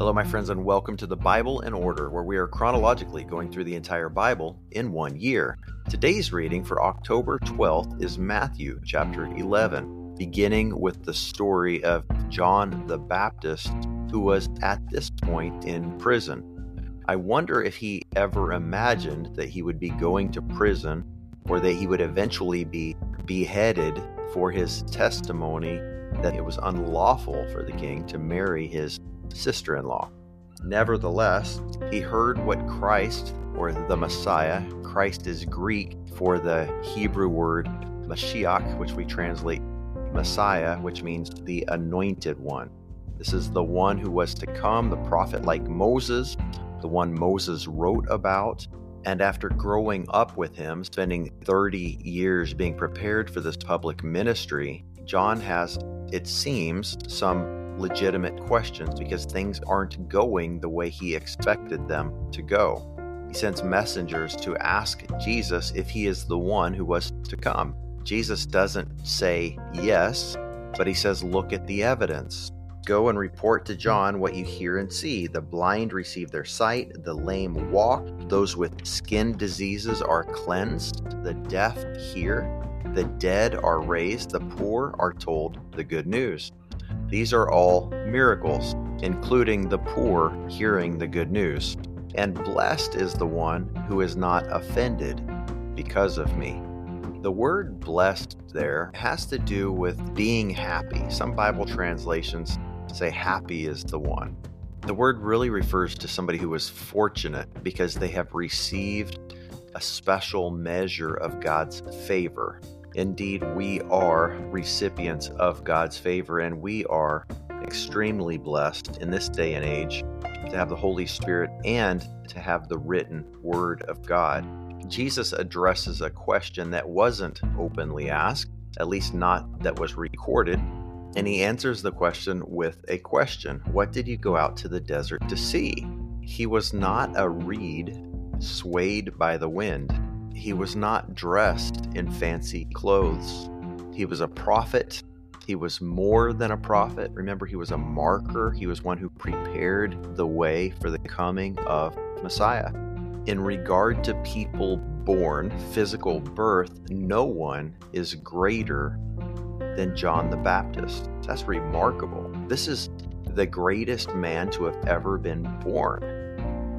Hello, my friends, and welcome to the Bible in Order, where we are chronologically going through the entire Bible in one year. Today's reading for October 12th is Matthew chapter 11, beginning with the story of John the Baptist, who was at this point in prison. I wonder if he ever imagined that he would be going to prison or that he would eventually be beheaded for his testimony that it was unlawful for the king to marry his sister in law. Nevertheless, he heard what Christ, or the Messiah, Christ is Greek for the Hebrew word Mashiach, which we translate Messiah, which means the anointed one. This is the one who was to come, the prophet like Moses, the one Moses wrote about. And after growing up with him, spending 30 years being prepared for this public ministry, John has, it seems, some legitimate questions because things aren't going the way he expected them to go. He sends messengers to ask Jesus if he is the one who was to come. Jesus doesn't say yes, but he says, Look at the evidence. Go and report to John what you hear and see. The blind receive their sight, the lame walk, those with skin diseases are cleansed, the deaf hear, the dead are raised, the poor are told the good news. These are all miracles, including the poor hearing the good news. And blessed is the one who is not offended because of me. The word blessed there has to do with being happy. Some Bible translations say happy is the one. The word really refers to somebody who is fortunate because they have received a special measure of God's favor. Indeed, we are recipients of God's favor, and we are extremely blessed in this day and age to have the Holy Spirit and to have the written Word of God. Jesus addresses a question that wasn't openly asked, at least not that was recorded, and he answers the question with a question What did you go out to the desert to see? He was not a reed swayed by the wind. He was not dressed in fancy clothes. He was a prophet. He was more than a prophet. Remember, he was a marker. He was one who prepared the way for the coming of Messiah. In regard to people born, physical birth, no one is greater than John the Baptist. That's remarkable. This is the greatest man to have ever been born,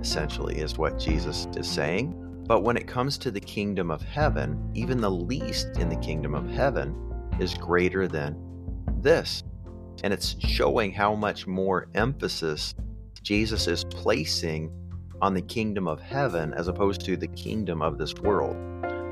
essentially, is what Jesus is saying. But when it comes to the kingdom of heaven, even the least in the kingdom of heaven is greater than this. And it's showing how much more emphasis Jesus is placing on the kingdom of heaven as opposed to the kingdom of this world.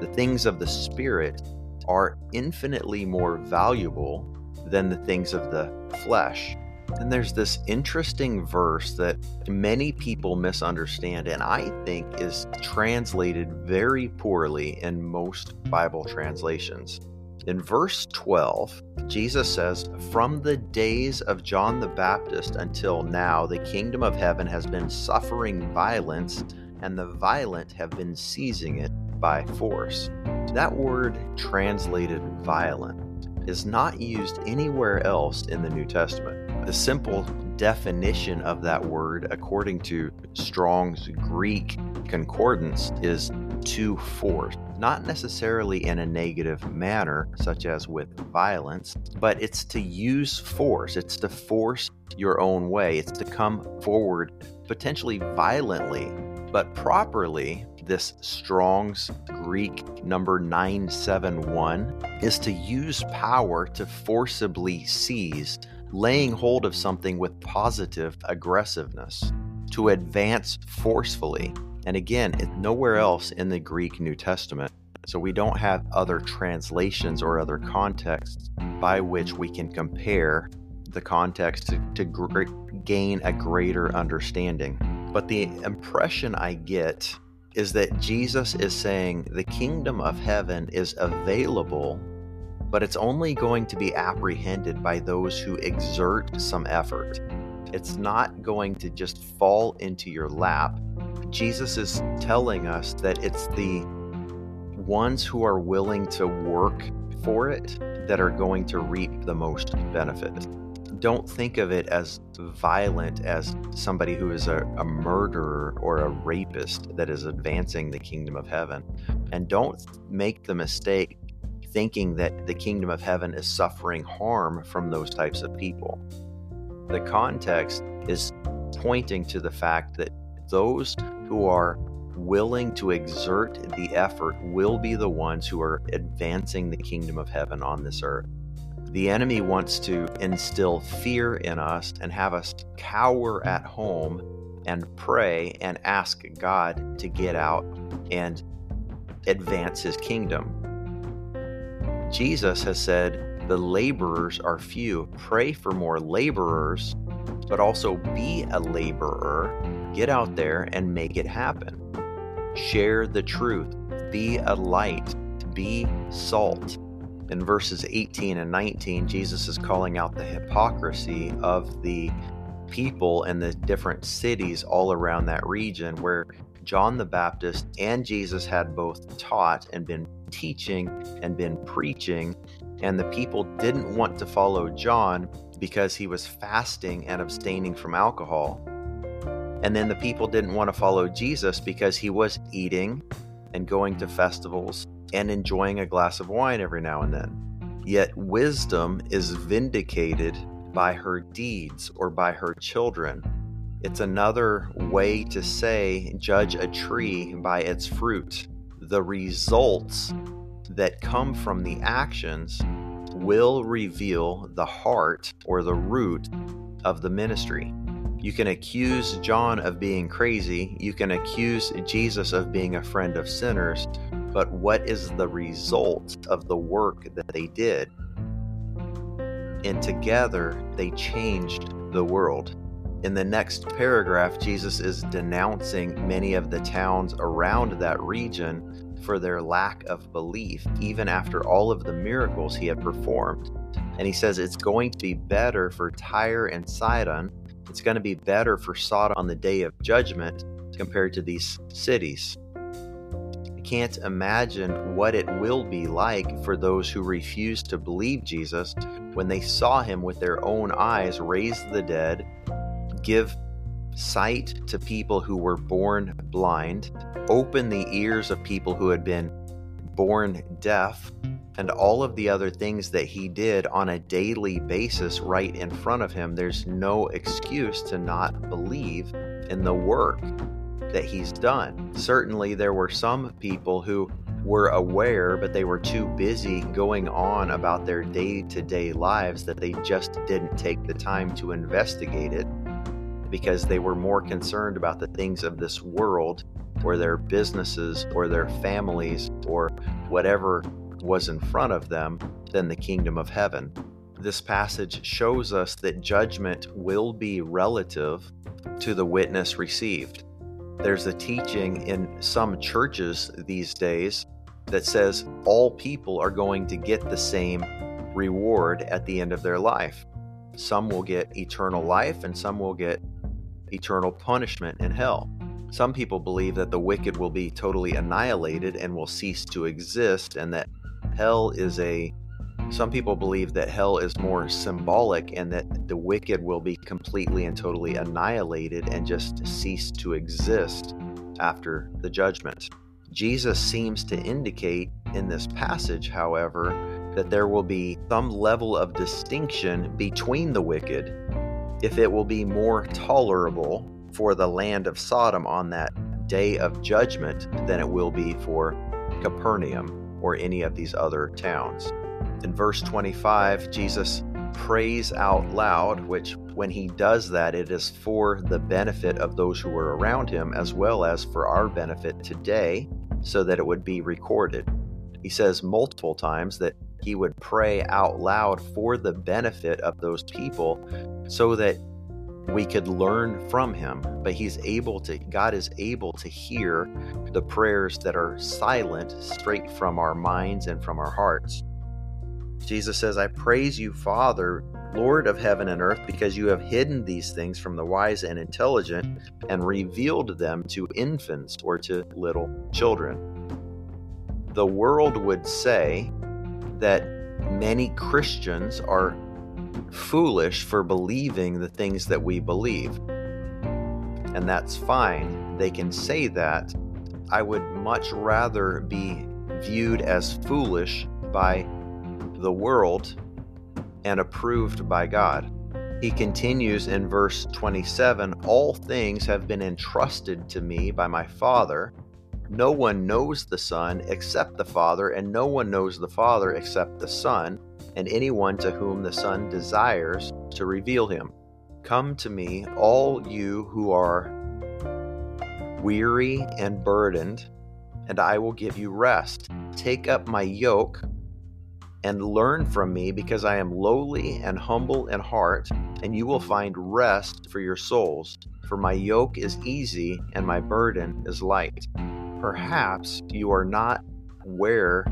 The things of the Spirit are infinitely more valuable than the things of the flesh. And there's this interesting verse that many people misunderstand, and I think is translated very poorly in most Bible translations. In verse 12, Jesus says, From the days of John the Baptist until now, the kingdom of heaven has been suffering violence, and the violent have been seizing it by force. That word translated violent is not used anywhere else in the New Testament. The simple definition of that word, according to Strong's Greek concordance, is to force. Not necessarily in a negative manner, such as with violence, but it's to use force. It's to force your own way. It's to come forward potentially violently, but properly. This Strong's Greek number 971 is to use power to forcibly seize laying hold of something with positive aggressiveness, to advance forcefully. And again, it's nowhere else in the Greek New Testament. So we don't have other translations or other contexts by which we can compare the context to, to gr- gain a greater understanding. But the impression I get is that Jesus is saying the kingdom of heaven is available but it's only going to be apprehended by those who exert some effort. It's not going to just fall into your lap. Jesus is telling us that it's the ones who are willing to work for it that are going to reap the most benefit. don't think of it as violent as somebody who is a, a, murderer or a rapist that is advancing the kingdom of heaven. And don't make the mistake thinking that the kingdom of heaven is suffering harm from those types of people. The context is pointing to the fact that those who are willing to exert the effort will be the ones who are advancing the kingdom of heaven on this earth. The enemy wants to instill fear in us and have us cower at home and pray and ask God to get out and advance his kingdom. Jesus has said, The laborers are few. Pray for more laborers, but also be a laborer. Get out there and make it happen. Share the truth. Be a light. Be salt in verses 18 and 19, Jesus is calling out the hypocrisy of the people in the different cities all around that region where John the Baptist and Jesus had both taught and been teaching and been preaching, and the people didn't want to follow John because he was fasting and abstaining from alcohol. And then the people didn't want to follow Jesus because he was eating and going to festivals and enjoying a glass of wine every now and then. Yet wisdom is vindicated by her deeds or by her children. It's another way to say judge a tree by its fruit. The results that come from the actions will reveal the heart or the root of the ministry. You can accuse John of being crazy. You can accuse Jesus of being a friend of sinners but what is the result of the work that they did? And together they changed the world. In the next paragraph, Jesus is denouncing many of the towns around that region for their lack of belief, even after all of the miracles he had performed. And he says it's going to be better for Tyre and Sidon. It's going to be better for Sodom on the day of judgment compared to these cities can't imagine what it will be like for those who refuse to believe Jesus when they saw him with their own eyes raise the dead, give sight to people who were born blind, open the ears of people who had been born deaf, and all of the other things that he did on a daily basis right in front of him. There's no excuse to not believe in the work that he's done. Certainly, there were some people who were aware, but they were too busy going on about their day to day lives that they just didn't take the time to investigate it because they were more concerned about the things of this world or their businesses or their families or whatever was in front of them than the kingdom of heaven. This passage shows us that judgment will be relative to the witness received. There's a teaching in some churches these days that says all people are going to get the same reward at the end of their life. Some will get eternal life and some will get eternal punishment in hell. Some people believe that the wicked will be totally annihilated and will cease to exist, and that hell is a some people believe that hell is more symbolic and that the wicked will be completely and totally annihilated and just cease to exist after the judgment. Jesus seems to indicate in this passage, however, that there will be some level of distinction between the wicked if it will be more tolerable for the land of Sodom on that day of judgment than it will be for Capernaum or any of these other towns. In verse 25, Jesus prays out loud, which when he does that, it is for the benefit of those who are around him as well as for our benefit today, so that it would be recorded. He says multiple times that he would pray out loud for the benefit of those people so that we could learn from him but he's able to god is able to hear the prayers that are silent straight from our minds and from our hearts Jesus says, I praise you, Father, Lord of heaven and earth, because you have hidden these things from the wise and intelligent and revealed them to infants or to little children. The world would say that many Christians are foolish for believing the things that we believe. And that's fine. They can say that. I would much rather be viewed as foolish by the world and approved by God. He continues in verse 27 All things have been entrusted to me by my Father. No one knows the Son except the Father, and no one knows the Father except the Son, and anyone to whom the Son desires to reveal him. Come to me, all you who are weary and burdened, and I will give you rest. Take up my yoke and learn from me, because I am lowly and humble in heart, and you will find rest for your souls. For my yoke is easy and my burden is light. Perhaps you are not where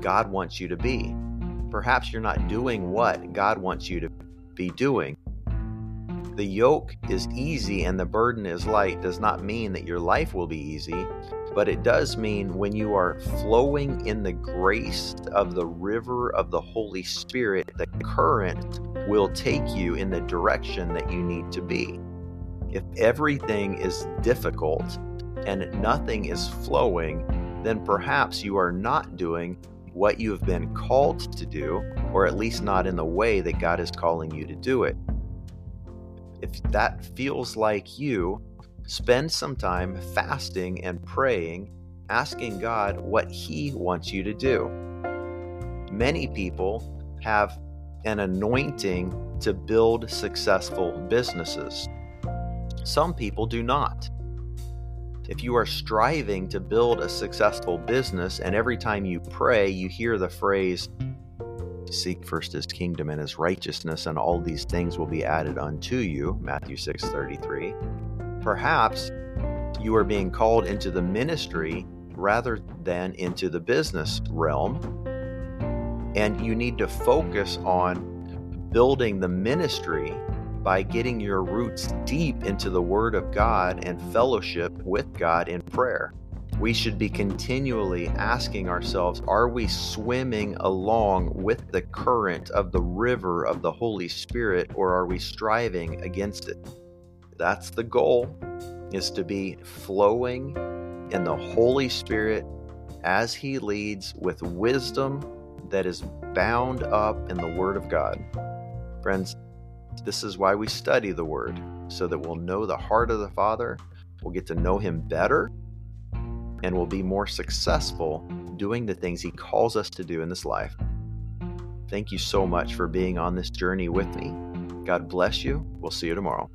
God wants you to be. Perhaps you're not doing what God wants you to be doing. The yoke is easy and the burden is light does not mean that your life will be easy, but it does mean when you are flowing in the grace of the river of the Holy Spirit, the current will take you in the direction that you need to be. If everything is difficult, and nothing is flowing, then perhaps you are not doing what you have been called to do, or at least not in the way that God is calling you to do it. If that feels like you, spend some time fasting and praying, asking God what He wants you to do. Many people have an anointing to build successful businesses. Some people do not. If you are striving to build a successful business and every time you pray you hear the phrase, seek first his kingdom and his righteousness and all these things will be added unto you matthew 6.33 perhaps you are being called into the ministry rather than into the business realm and you need to focus on building the ministry by getting your roots deep into the Word of God and fellowship with God in prayer. We should be continually asking ourselves are we swimming along with the current of the river of the Holy Spirit or are we striving against it? That's the goal is to be flowing in the Holy Spirit as he leads with wisdom that is bound up in the word of God. Friends, this is why we study the Word, so that we'll know the heart of the Father, we'll get to know Him better, and we'll be more successful doing the things He calls us to do in this life. Thank you so much for being on this journey with me. God bless you. We'll see you tomorrow.